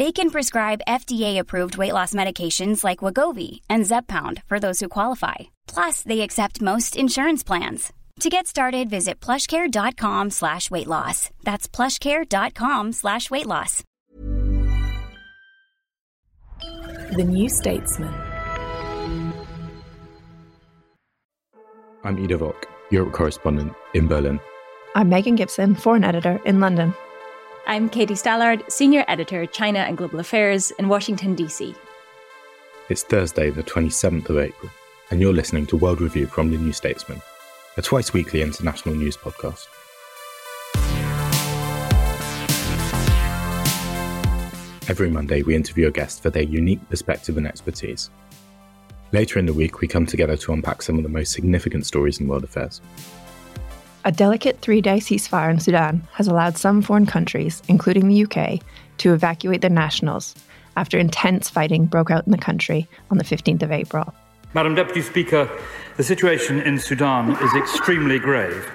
They can prescribe FDA-approved weight loss medications like Wegovy and Zepbound for those who qualify. Plus, they accept most insurance plans. To get started, visit plushcare.com slash weight loss. That's plushcare.com slash weight loss. The New Statesman. I'm Ido Vock, Europe correspondent in Berlin. I'm Megan Gibson, foreign editor in London. I'm Katie Stallard, Senior Editor, China and Global Affairs in Washington, D.C. It's Thursday, the 27th of April, and you're listening to World Review from The New Statesman, a twice weekly international news podcast. Every Monday, we interview a guest for their unique perspective and expertise. Later in the week, we come together to unpack some of the most significant stories in world affairs. A delicate three day ceasefire in Sudan has allowed some foreign countries, including the UK, to evacuate their nationals after intense fighting broke out in the country on the 15th of April. Madam Deputy Speaker, the situation in Sudan is extremely grave.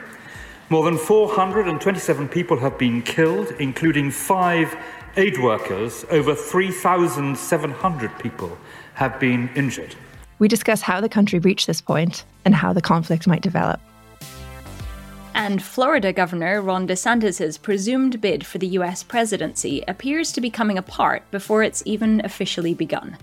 More than 427 people have been killed, including five aid workers. Over 3,700 people have been injured. We discuss how the country reached this point and how the conflict might develop. And Florida Governor Ron DeSantis' presumed bid for the US presidency appears to be coming apart before it's even officially begun.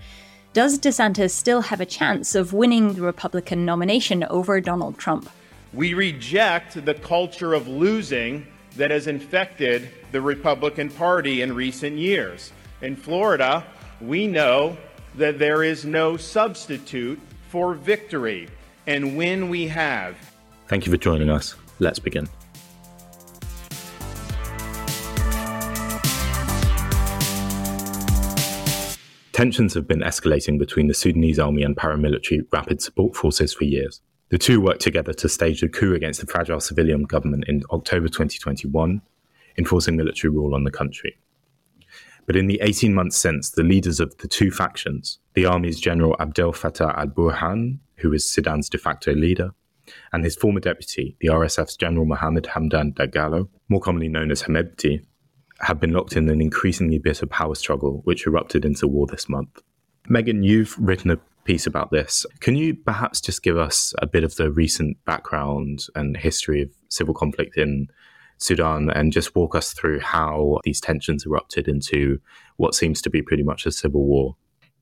Does DeSantis still have a chance of winning the Republican nomination over Donald Trump? We reject the culture of losing that has infected the Republican Party in recent years. In Florida, we know that there is no substitute for victory, and when we have. Thank you for joining us. Let's begin. Tensions have been escalating between the Sudanese army and paramilitary rapid support forces for years. The two worked together to stage a coup against the fragile civilian government in October 2021, enforcing military rule on the country. But in the 18 months since, the leaders of the two factions, the army's General Abdel Fattah al Burhan, who is Sudan's de facto leader, and his former deputy, the RSF's General Mohammed Hamdan Dagalo, more commonly known as Hemedti, have been locked in an increasingly bitter power struggle which erupted into war this month. Megan, you've written a piece about this. Can you perhaps just give us a bit of the recent background and history of civil conflict in Sudan and just walk us through how these tensions erupted into what seems to be pretty much a civil war?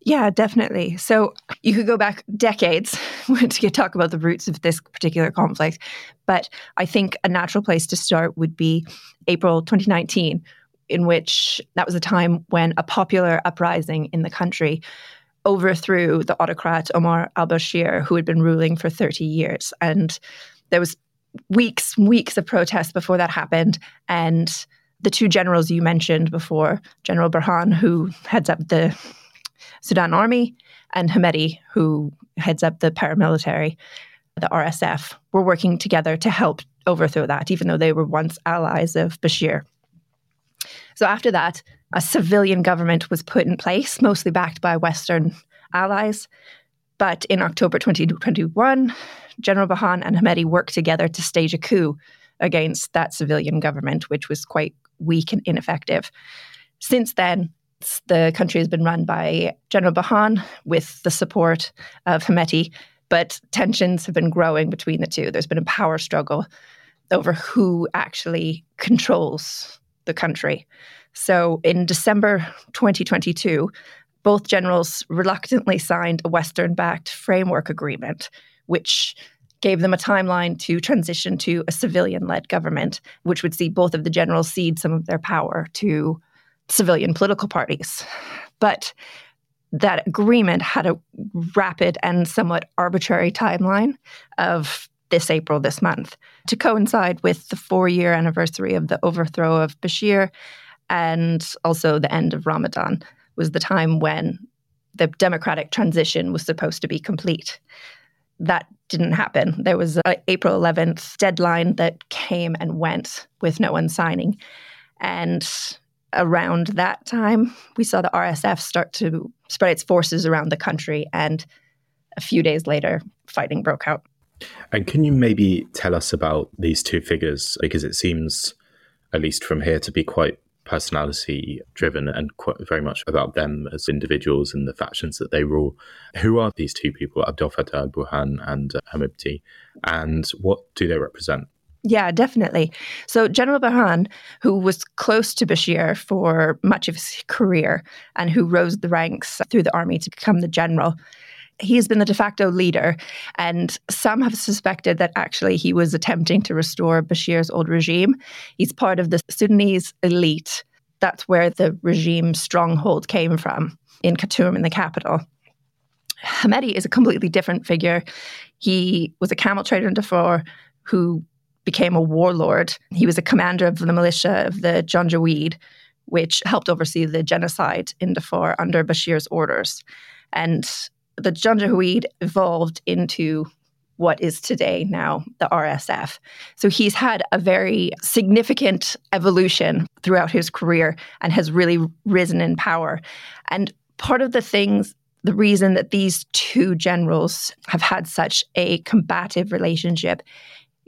Yeah, definitely. So you could go back decades to talk about the roots of this particular conflict. But I think a natural place to start would be April 2019, in which that was a time when a popular uprising in the country overthrew the autocrat Omar al Bashir, who had been ruling for 30 years. And there was weeks, weeks of protests before that happened. And the two generals you mentioned before, General Burhan, who heads up the Sudan Army, and Hemedti, who heads up the paramilitary, the RSF, were working together to help overthrow that, even though they were once allies of Bashir. So after that, a civilian government was put in place, mostly backed by Western allies. But in October 2021, General Burhan and Hemedti worked together to stage a coup against that civilian government, which was quite weak and ineffective. Since then, the country has been run by General Burhan with the support of Hemedti, but tensions have been growing between the two. There's been a power struggle over who actually controls the country. So in December 2022, both generals reluctantly signed a Western backed framework agreement, which gave them a timeline to transition to a civilian led government, which would see both of the generals cede some of their power to civilian political parties. But that agreement had a rapid and somewhat arbitrary timeline of this April, this month, to coincide with the four year anniversary of the overthrow of Bashir and also the end of Ramadan was the time when the democratic transition was supposed to be complete. That didn't happen. There was an April 11th deadline that came and went with no one signing. And around that time, we saw the RSF start to spread its forces around the country. And a few days later, fighting broke out. And can you maybe tell us about these two figures? Because it seems, at least from here, to be quite personality driven and quite very much about them as individuals and the factions that they rule. Who are these two people, Abdel Fattah al Burhan and uh, Hemedti, and what do they represent? Yeah, definitely. So General Burhan, who was close to Bashir for much of his career and who rose the ranks through the army to become the general, he has been the de facto leader, and some have suspected that actually he was attempting to restore Bashir's old regime. He's part of the Sudanese elite. That's where the regime stronghold came from in Khartoum, in the capital. Hemedti is a completely different figure. He was a camel trader in Darfur who became a warlord. He was a commander of the militia of the Janjaweed, which helped oversee the genocide in Darfur under Bashir's orders. And the Janjaweed evolved into what is today now the RSF. So he's had a very significant evolution throughout his career and has really risen in power. And part of the things, the reason that these two generals have had such a combative relationship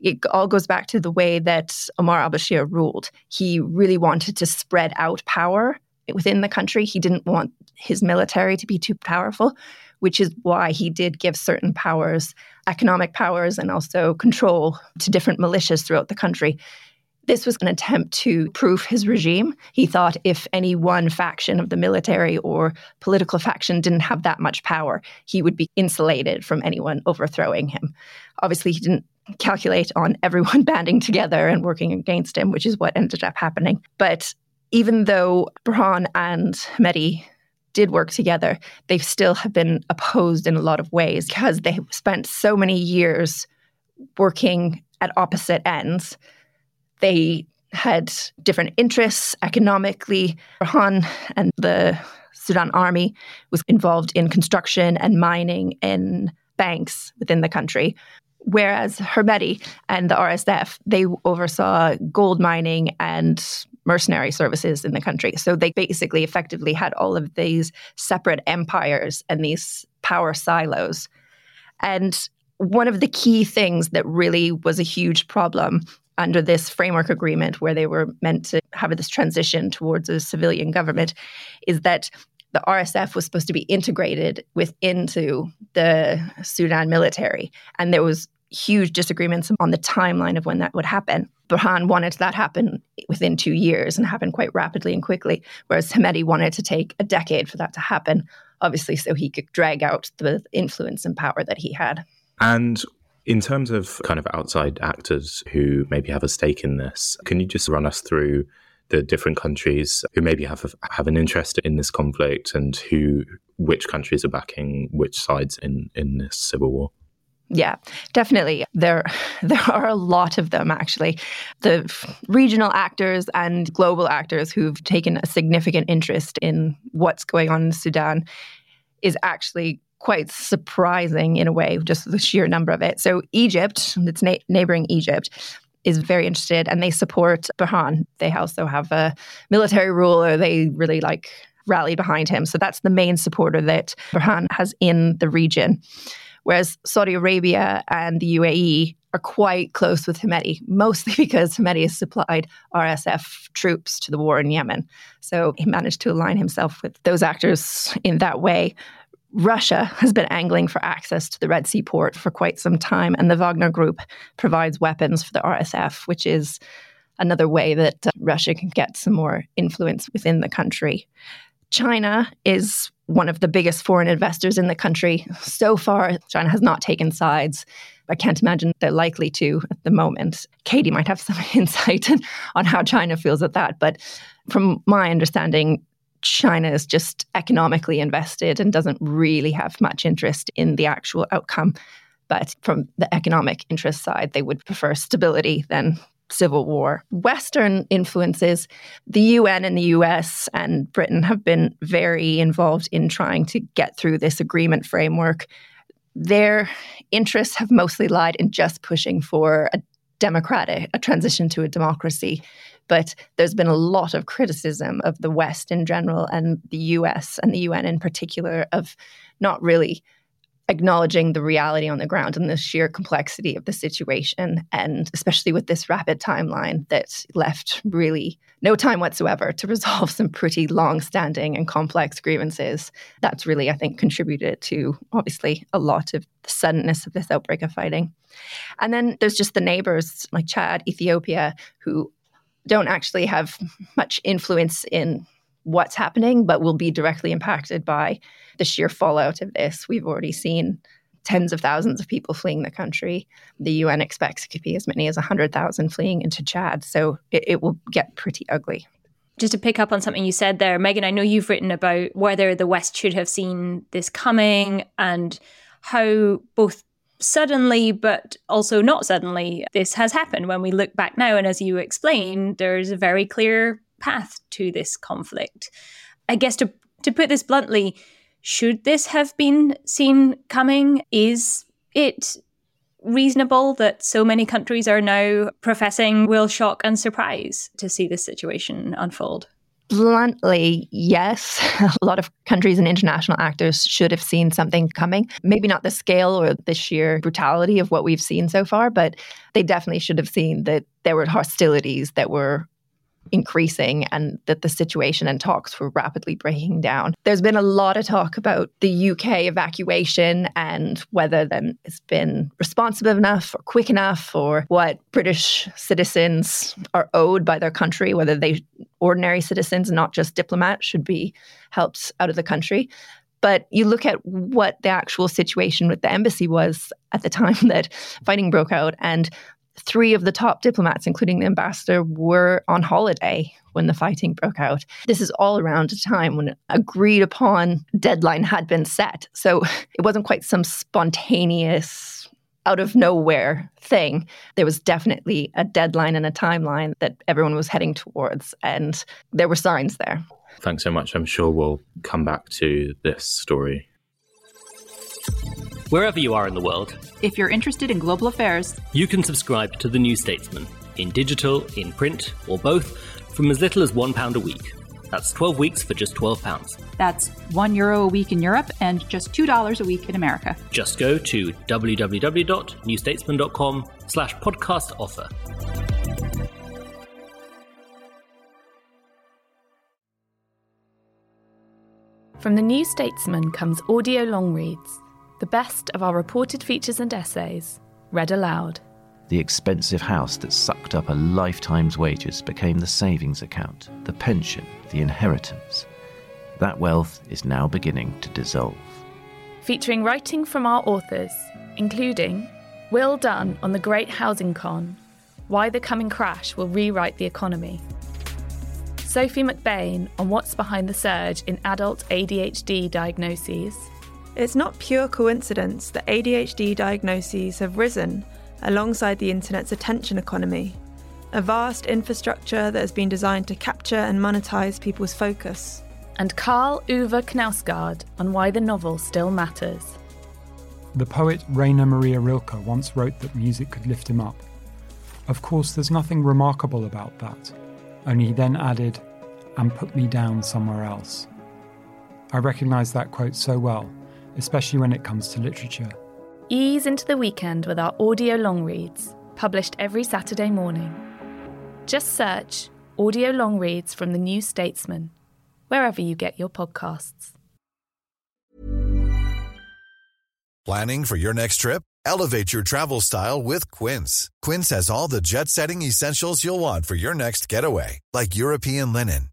it all goes back to the way that Omar al Bashir ruled. He really wanted to spread out power within the country. He didn't want his military to be too powerful which is why he did give certain powers, economic powers, and also control to different militias throughout the country. This was an attempt to proof his regime. He thought if any one faction of the military or political faction didn't have that much power, he would be insulated from anyone overthrowing him. Obviously, he didn't calculate on everyone banding together and working against him, which is what ended up happening. But even though Burhan and Hemedti did work together, they still have been opposed in a lot of ways because they spent so many years working at opposite ends. They had different interests economically. Burhan and the Sudan army was involved in construction and mining in banks within the country. Whereas Hemedti and the RSF, they oversaw gold mining and mercenary services in the country. So they basically effectively had all of these separate empires and these power silos. And one of the key things that really was a huge problem under this framework agreement, where they were meant to have this transition towards a civilian government, is that the RSF was supposed to be integrated within the Sudan military. And there was huge disagreements on the timeline of when that would happen. Burhan wanted that happen within two years and happen quite rapidly and quickly, whereas Hemedti wanted to take a decade for that to happen, obviously, so he could drag out the influence and power that he had. And in terms of kind of outside actors who maybe have a stake in this, can you just run us through the different countries who maybe have have an interest in this conflict and who which countries are backing which sides in in this civil war? Yeah, definitely. There, there are a lot of them actually. The regional actors and global actors who've taken a significant interest in what's going on in Sudan is actually quite surprising in a way, just the sheer number of it. So Egypt, it's na- neighboring Egypt, is very interested and they support Burhan. They also have a military ruler. They really like rally behind him. So that's the main supporter that Burhan has in the region whereas Saudi Arabia and the UAE are quite close with Hemedti, mostly because Hemedti has supplied RSF troops to the war in Yemen. So he managed to align himself with those actors in that way. Russia has been angling for access to the Red Sea port for quite some time, and the Wagner Group provides weapons for the RSF, which is another way that uh, Russia can get some more influence within the country. China is one of the biggest foreign investors in the country. So far, China has not taken sides. I can't imagine they're likely to at the moment. Katie might have some insight on how China feels at that. But from my understanding, China is just economically invested and doesn't really have much interest in the actual outcome. But from the economic interest side, they would prefer stability than civil war. Western influences, the UN and the US and Britain have been very involved in trying to get through this agreement framework. Their interests have mostly lied in just pushing for a democratic, a transition to a democracy. But there's been a lot of criticism of the West in general and the US and the UN in particular of not really acknowledging the reality on the ground and the sheer complexity of the situation. And especially with this rapid timeline that left really no time whatsoever to resolve some pretty long standing and complex grievances. That's really, I think, contributed to obviously a lot of the suddenness of this outbreak of fighting. And then there's just the neighbors like Chad, Ethiopia, who don't actually have much influence in what's happening, but will be directly impacted by the sheer fallout of this. We've already seen tens of thousands of people fleeing the country. The UN expects it could be as many as 100,000 fleeing into Chad. So it, it will get pretty ugly. Just to pick up on something you said there, Megan, I know you've written about whether the West should have seen this coming and how both suddenly, but also not suddenly, this has happened when we look back now. And as you explained there's a very clear path to this conflict. I guess to, to put this bluntly, should this have been seen coming? Is it reasonable that so many countries are now professing will shock and surprise to see this situation unfold? Bluntly, yes. A lot of countries and international actors should have seen something coming. Maybe not the scale or the sheer brutality of what we've seen so far, but they definitely should have seen that there were hostilities that were increasing and that the situation and talks were rapidly breaking down. There's been a lot of talk about the UK evacuation and whether then it's been responsive enough or quick enough or what British citizens are owed by their country, whether they ordinary citizens, not just diplomats, should be helped out of the country. But you look at what the actual situation with the embassy was at the time that fighting broke out, and three of the top diplomats, including the ambassador, were on holiday when the fighting broke out. This is all around a time when an agreed upon deadline had been set. So it wasn't quite some spontaneous, out of nowhere thing. There was definitely a deadline and a timeline that everyone was heading towards, and there were signs there. Thanks so much. I'm sure we'll come back to this story Wherever you are in the world, if you're interested in global affairs, you can subscribe to The New Statesman in digital, in print, or both from as little as £1 a week. That's 12 weeks for just £12. That's €1 Euro a week in Europe and just $2 a week in America. Just go to www.newstatesman.com slash podcast offer. From The New Statesman comes audio long reads the best of our reported features and essays, read aloud. The expensive house that sucked up a lifetime's wages became the savings account, the pension, the inheritance. That wealth is now beginning to dissolve. Featuring writing from our authors, including Will Dunn on the Great Housing Con, Why the Coming Crash Will Rewrite the Economy. Sophie McBain on what's behind the surge in adult ADHD diagnoses. It's not pure coincidence that ADHD diagnoses have risen alongside the internet's attention economy, a vast infrastructure that has been designed to capture and monetize people's focus. And Karl Ove Knausgaard on why the novel still matters. The poet Rainer Maria Rilke once wrote that music could lift him up. Of course, there's nothing remarkable about that, only he then added, and put me down somewhere else. I recognise that quote so well especially when it comes to literature. Ease into the weekend with our audio long reads, published every Saturday morning. Just search Audio Long Reads from the New Statesman, wherever you get your podcasts. Planning for your next trip? Elevate your travel style with Quince. Quince has all the jet setting essentials you'll want for your next getaway, like European linen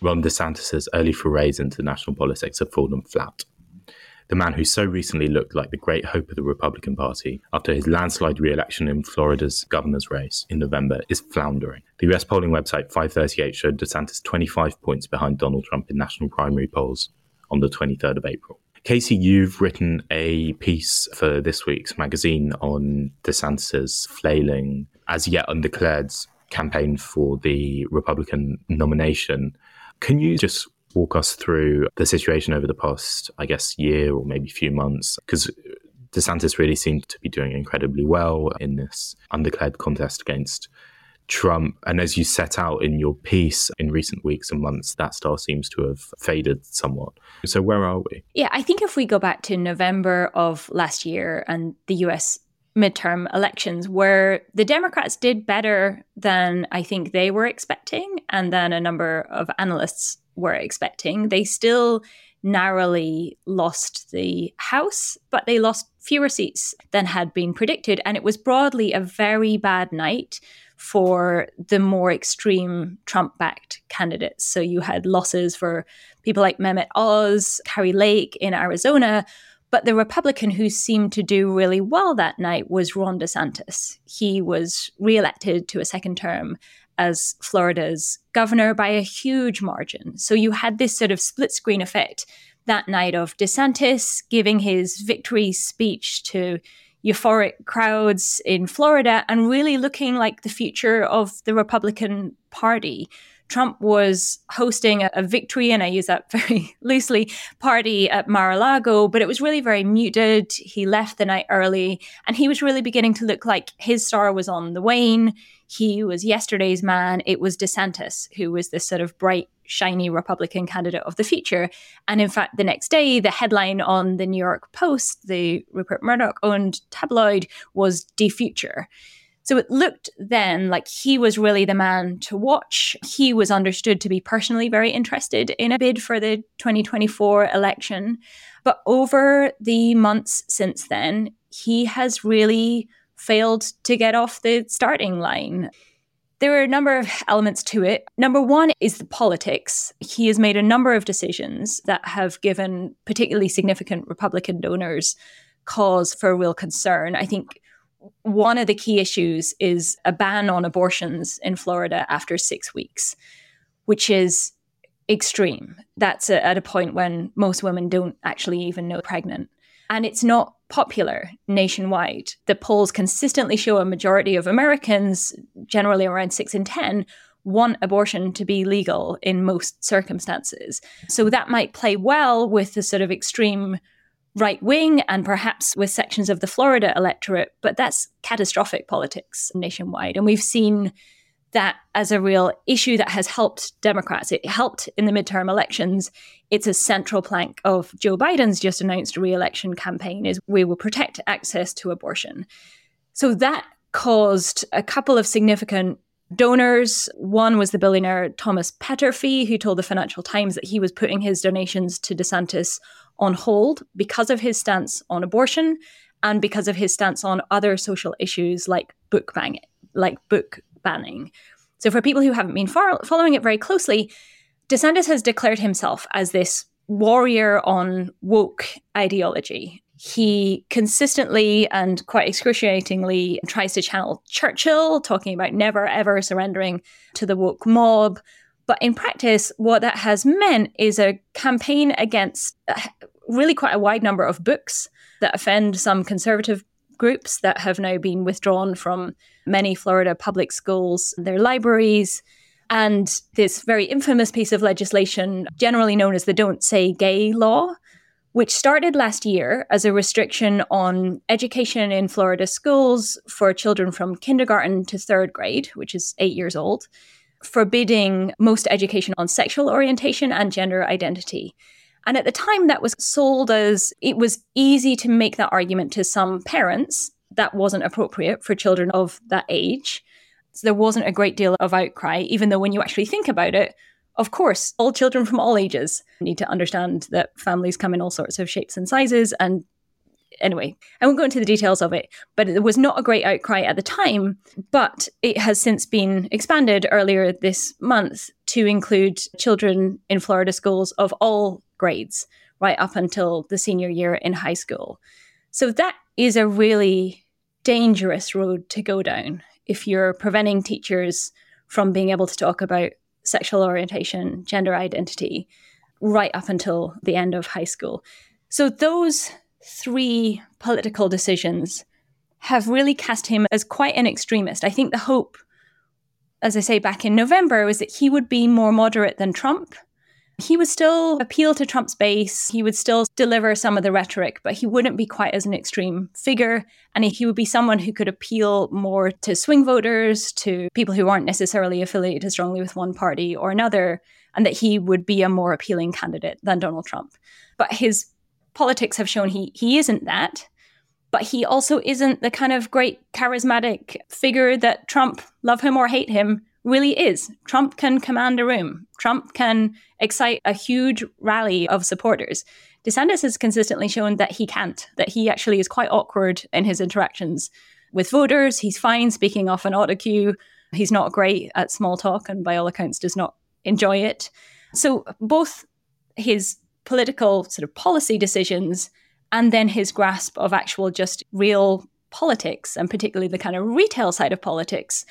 Ron DeSantis' early forays into national politics have fallen flat. The man who so recently looked like the great hope of the Republican Party after his landslide re election in Florida's governor's race in November is floundering. The US polling website 538 showed DeSantis 25 points behind Donald Trump in national primary polls on the 23rd of April. Katie, you've written a piece for this week's magazine on DeSantis' flailing, as yet undeclared campaign for the Republican nomination. Can you just walk us through the situation over the past, I guess, year or maybe few months? Because DeSantis really seemed to be doing incredibly well in this undeclared contest against Trump. And as you set out in your piece in recent weeks and months, that star seems to have faded somewhat. So, where are we? Yeah, I think if we go back to November of last year and the US midterm elections, where the Democrats did better than I think they were expecting and than a number of analysts were expecting, they still narrowly lost the House, but they lost fewer seats than had been predicted. And it was broadly a very bad night for the more extreme Trump backed candidates. So you had losses for people like Mehmet Oz, Kari Lake in Arizona. But the Republican who seemed to do really well that night was Ron DeSantis. He was reelected to a second term as Florida's governor by a huge margin. So you had this sort of split screen effect that night of DeSantis giving his victory speech to euphoric crowds in Florida and really looking like the future of the Republican Party. Trump was hosting a, a, victory, and I use that very loosely, party at Mar a Lago, but it was really very muted. He left the night early, and he was really beginning to look like his star was on the wane. He was yesterday's man. It was DeSantis, who was this sort of bright, shiny Republican candidate of the future. And in fact, the next day, the headline on the New York Post, the Rupert Murdoch owned tabloid, was De Future. So it looked then like he was really the man to watch. He was understood to be personally very interested in a bid for the 2024 election. But over the months since then, he has really failed to get off the starting line. There are a number of elements to it. Number one is the politics. He has made a number of decisions that have given particularly significant Republican donors cause for real concern. I think one of the key issues is a ban on abortions in Florida after six weeks, which is extreme. That's a, at a point when most women don't actually even know pregnant. And it's not popular nationwide. The polls consistently show a majority of Americans, generally around six in 10, want abortion to be legal in most circumstances. So that might play well with the sort of extreme right wing and perhaps with sections of the Florida electorate, but that's catastrophic politics nationwide. And we've seen that as a real issue that has helped Democrats. It helped in the midterm elections. It's a central plank of Joe Biden's just announced re-election campaign is we will protect access to abortion. So that caused a couple of significant donors. One was the billionaire Thomas Peterffy, who told the Financial Times that he was putting his donations to DeSantis on hold because of his stance on abortion and because of his stance on other social issues like book banning, like book banning. So for people who haven't been far- following it very closely, DeSantis has declared himself as this warrior on woke ideology. He consistently and quite excruciatingly tries to channel Churchill, talking about never ever surrendering to the woke mob. But in practice, what that has meant is a campaign against uh, really quite a wide number of books that offend some conservative groups that have now been withdrawn from many Florida public schools, their libraries, and this very infamous piece of legislation, generally known as the Don't Say Gay law, which started last year as a restriction on education in Florida schools for children from kindergarten to third grade, which is eight years old, forbidding most education on sexual orientation and gender identity. And at the time, that was sold as it was easy to make that argument to some parents that wasn't appropriate for children of that age. So there wasn't a great deal of outcry, even though when you actually think about it, of course, all children from all ages need to understand that families come in all sorts of shapes and sizes. And anyway, I won't go into the details of it, but it was not a great outcry at the time. But it has since been expanded earlier this month to include children in Florida schools of all grades, right up until the senior year in high school. So that is a really dangerous road to go down if you're preventing teachers from being able to talk about sexual orientation, gender identity, right up until the end of high school. So those three political decisions have really cast him as quite an extremist. I think the hope, as I say back in November, was that he would be more moderate than Trump he would still appeal to Trump's base. He would still deliver some of the rhetoric, but he wouldn't be quite as an extreme figure. And he would be someone who could appeal more to swing voters, to people who aren't necessarily affiliated strongly with one party or another, and that he would be a more appealing candidate than Donald Trump. But his politics have shown he, he isn't that. But he also isn't the kind of great charismatic figure that Trump, love him or hate him, really is. Trump can command a room. Trump can excite a huge rally of supporters. DeSantis has consistently shown that he can't, that he actually is quite awkward in his interactions with voters. He's fine speaking off an auto cue. He's not great at small talk and by all accounts does not enjoy it. So both his political sort of policy decisions and then his grasp of actual just real politics and particularly the kind of retail side of politics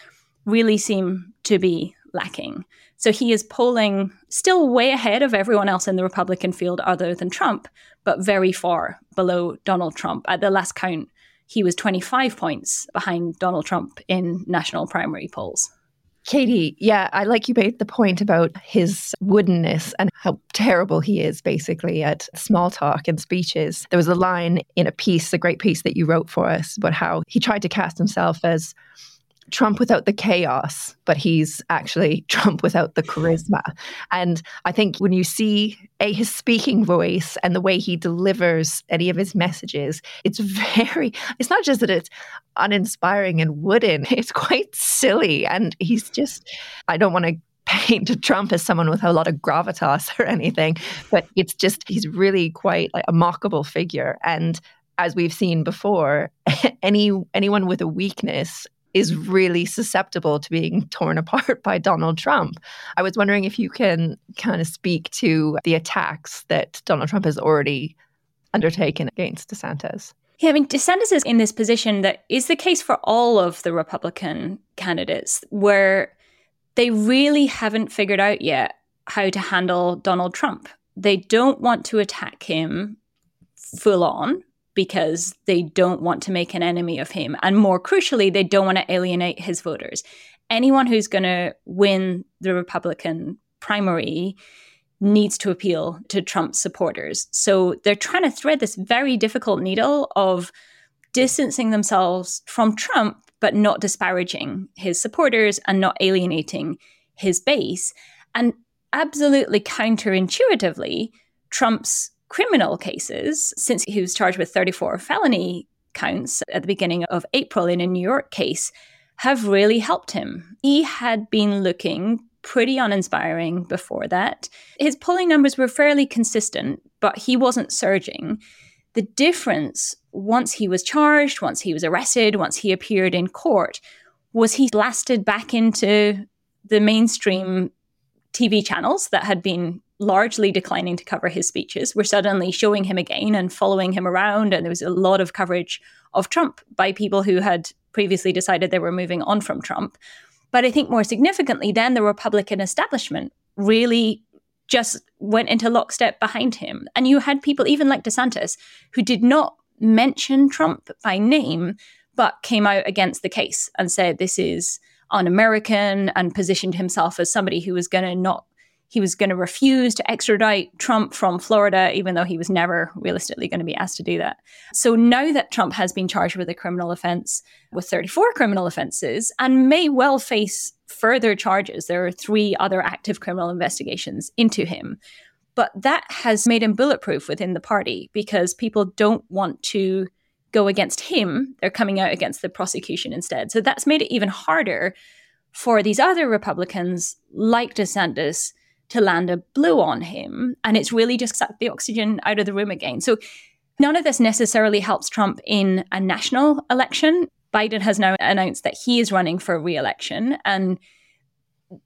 really seem to be lacking. So he is polling still way ahead of everyone else in the Republican field other than Trump, but very far below Donald Trump. At the last count, he was 25 points behind Donald Trump in national primary polls. Katie, yeah, I like you made the point about his woodenness and how terrible he is basically at small talk and speeches. There was a line in a piece, a great piece that you wrote for us, about how he tried to cast himself as Trump without the chaos, but he's actually Trump without the charisma. And I think when you see a his speaking voice and the way he delivers any of his messages, it's very it's not just that it's uninspiring and wooden, it's quite silly. And he's just I don't want to paint Trump as someone with a lot of gravitas or anything, but it's just he's really quite like a mockable figure. And as we've seen before, any anyone with a weakness is really susceptible to being torn apart by Donald Trump. I was wondering if you can kind of speak to the attacks that Donald Trump has already undertaken against DeSantis. Yeah, I mean, DeSantis is in this position that is the case for all of the Republican candidates, where they really haven't figured out yet how to handle Donald Trump. They don't want to attack him full on because they don't want to make an enemy of him. And more crucially, they don't want to alienate his voters. Anyone who's going to win the Republican primary needs to appeal to Trump's supporters. So they're trying to thread this very difficult needle of distancing themselves from Trump, but not disparaging his supporters and not alienating his base. And absolutely counterintuitively, Trump's criminal cases, since he was charged with 34 felony counts at the beginning of April in a New York case, have really helped him. He had been looking pretty uninspiring before that. His polling numbers were fairly consistent, but he wasn't surging. The difference, once he was charged, once he was arrested, once he appeared in court, was he blasted back into the mainstream TV channels that had been largely declining to cover his speeches were suddenly showing him again and following him around. And there was a lot of coverage of Trump by people who had previously decided they were moving on from Trump. But I think more significantly, then the Republican establishment really just went into lockstep behind him. And you had people, even like DeSantis, who did not mention Trump by name, but came out against the case and said this is un American and positioned himself as somebody who was going to not he was going to refuse to extradite Trump from Florida, even though he was never realistically going to be asked to do that. So now that Trump has been charged with a criminal offense, with 34 criminal offenses, and may well face further charges, there are three other active criminal investigations into him. But that has made him bulletproof within the party because people don't want to go against him. They're coming out against the prosecution instead. So that's made it even harder for these other Republicans like DeSantis to land a blow on him. And it's really just sucked the oxygen out of the room again. So none of this necessarily helps Trump in a national election. Biden has now announced that he is running for re election. And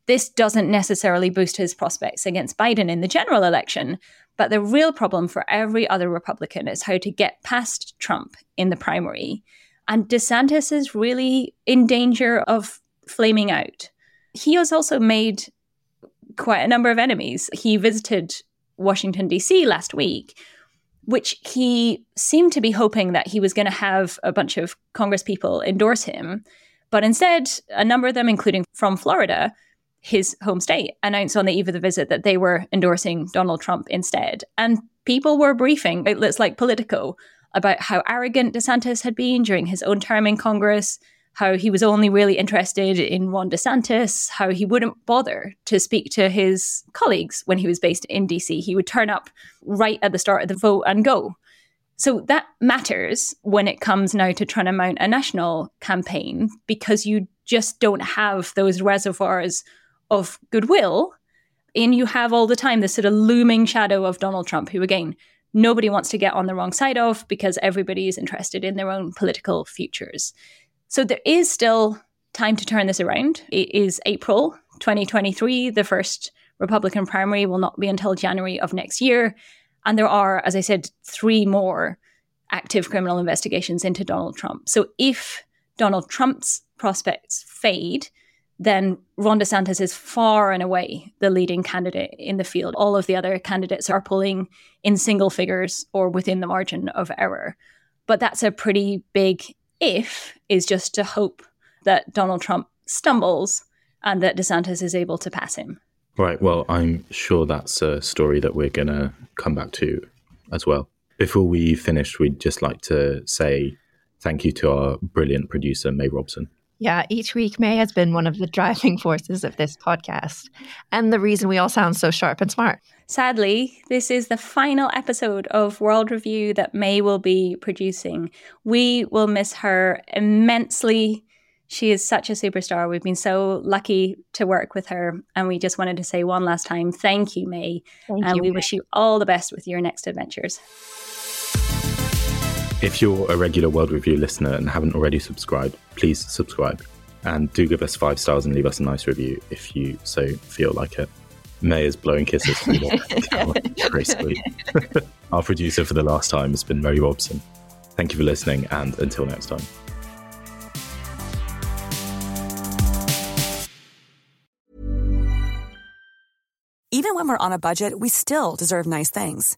this doesn't necessarily boost his prospects against Biden in the general election. But the real problem for every other Republican is how to get past Trump in the primary. And DeSantis is really in danger of flaming out. He has also made quite a number of enemies. He visited Washington, D.C. last week, which he seemed to be hoping that he was going to have a bunch of Congress people endorse him. But instead, a number of them, including from Florida, his home state, announced on the eve of the visit that they were endorsing Donald Trump instead. And people were briefing, it's like Politico, about how arrogant DeSantis had been during his own term in Congress, how he was only really interested in Ron DeSantis, how he wouldn't bother to speak to his colleagues when he was based in DC. He would turn up right at the start of the vote and go. So that matters when it comes now to trying to mount a national campaign because you just don't have those reservoirs of goodwill. And you have all the time this sort of looming shadow of Donald Trump, who again, nobody wants to get on the wrong side of because everybody is interested in their own political futures. So there is still time to turn this around. It is April 2023. The first Republican primary will not be until January of next year. And there are, as I said, three more active criminal investigations into Donald Trump. So if Donald Trump's prospects fade, then Ron DeSantis is far and away the leading candidate in the field. All of the other candidates are pulling in single figures or within the margin of error. But that's a pretty big if is just to hope that Donald Trump stumbles and that DeSantis is able to pass him. Right. Well, I'm sure that's a story that we're going to come back to as well. Before we finish, we'd just like to say thank you to our brilliant producer, May Robson. Yeah, each week May has been one of the driving forces of this podcast and the reason we all sound so sharp and smart. Sadly, this is the final episode of World Review that May will be producing. We will miss her immensely. She is such a superstar. We've been so lucky to work with her. And we just wanted to say one last time thank you, May. Thank and you, we May. wish you all the best with your next adventures. If you're a regular World Review listener and haven't already subscribed, please subscribe. And do give us five stars and leave us a nice review if you so feel like it. May is blowing kisses from the camera. Very sweet. Our producer for the last time has been Mary Robson. Thank you for listening, and until next time. Even when we're on a budget, we still deserve nice things.